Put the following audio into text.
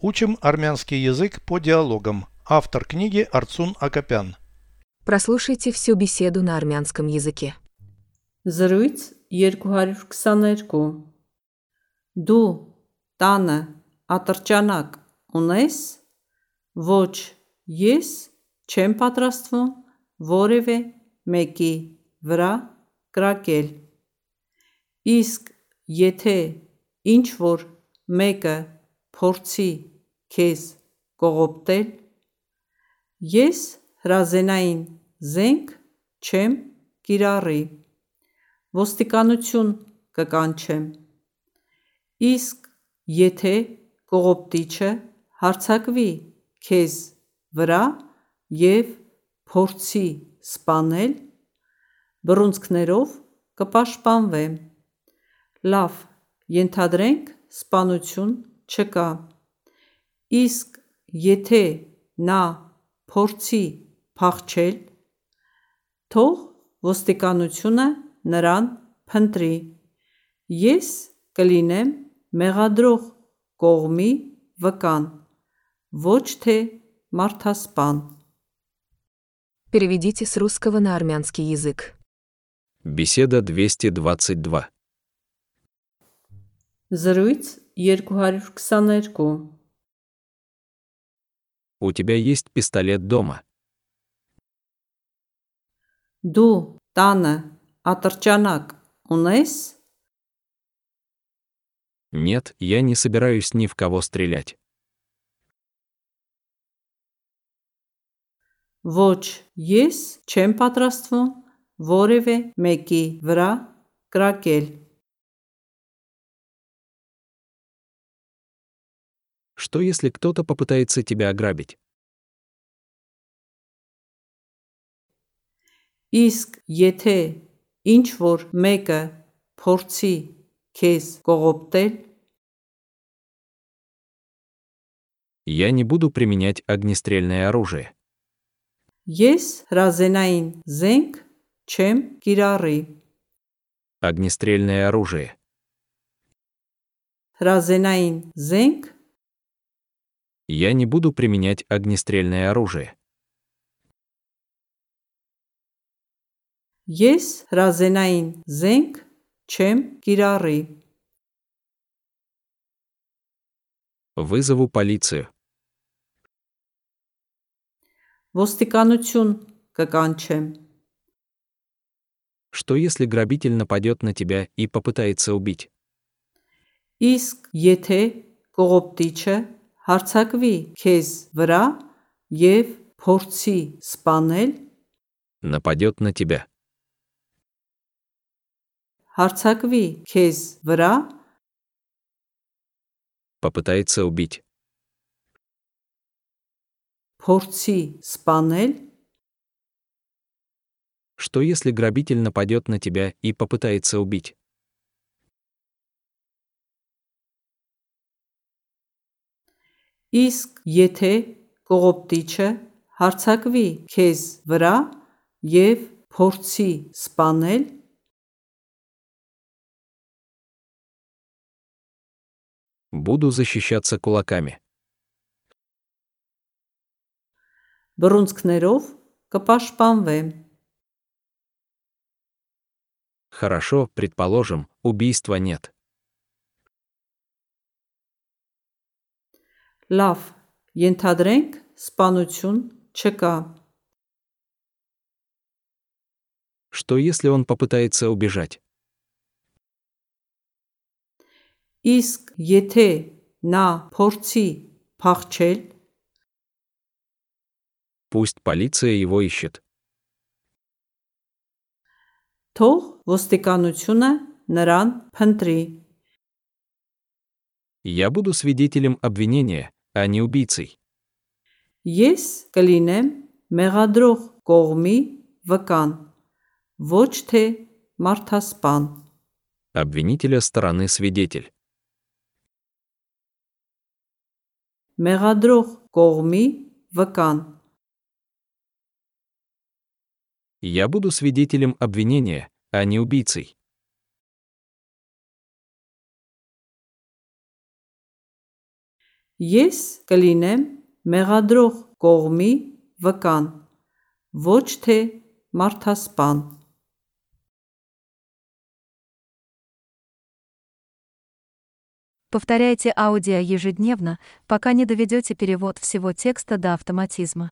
Учим армянский язык по диалогам. Автор книги Арцун Акопян. Прослушайте всю беседу на армянском языке. Զրույց 222 Դու տանը ատրճանակ ունես Ոչ ես չեմ պատրաստվում որևէ մեկի վրա կրակել Իսկ եթե ինչ որ մեկը Փորձի քեզ կողոպտել Ես հրազենային զենք չեմ կիրառի ոստիկանություն կկանչեմ Իսկ եթե կողոպտիչը հարձակվի քեզ վրա և փորձի սպանել, բռունցքներով կպաշտպանվեմ: Լավ, ենթադրենք սպանություն չկա: Իսկ եթե նա փորձի փախչել, թող ոստիկանությունը նրան փնտրի: Ես կլինեմ մեղադրող կողմի վկան, ոչ թե մարդասպան: Переведите с русского на армянский язык. Беседа 222. Զրույց 222 У тебя есть пистолет дома? Դու տանը ատրճանակ ունես Нет, я не собираюсь ни в кого стрелять. Ոչ ես չեմ պատրաստվում որևէ մեկի վրա կրակել Что если кто-то попытается тебя ограбить? Իսկ եթե ինչ որ մեկը փորձի քեզ կողոպտել Я не буду применять огнестрельное оружие. Ես հրազենային զենք չեմ կիրառի Огнестрельное оружие. Հրազենային զենք Я не буду применять огнестрельное оружие. Ես հրազենային զենք չեմ կիրառի Вызову полицию. Ոստիկանություն կկանչեմ Что если грабитель нападет на тебя и попытается убить? Իսկ եթե կողոպտիչը հարձակվի քեզ վրա և փորձի սպանել Нападет на тебя. հարձակվի քեզ վրա Попытается убить. փորձի սպանել Что если грабитель нападет на тебя и попытается убить? Իսկ եթե կողոպտիչը հարձակվի քեզ վրա և փորձի սպանել Буду защищаться кулаками. բռունցքներով կպաշտպանվեմ Хорошо, предположим, убийства нет. Լավ, ենթադրենք սպանություն չկա Что если он попытается убежать? Իսկ եթե նա փորձի փախչել Пусть полиция его ищет. թող ոստիկանությունը նրան փնտրի Я буду свидетелем обвинения, а не убийцей. Ես կլինեմ մեղադրող կողմի վկան ոչ թե մարդասպան Обвинителя стороны свидетель. մեղադրող կողմի վկան Я буду свидетелем обвинения, а не убийцей. Ես կլինեմ մեղադրող կողմի վկան, ոչ թե մարդասպան։ Повторяйте аудио ежедневно, пока не доведете перевод всего текста до автоматизма.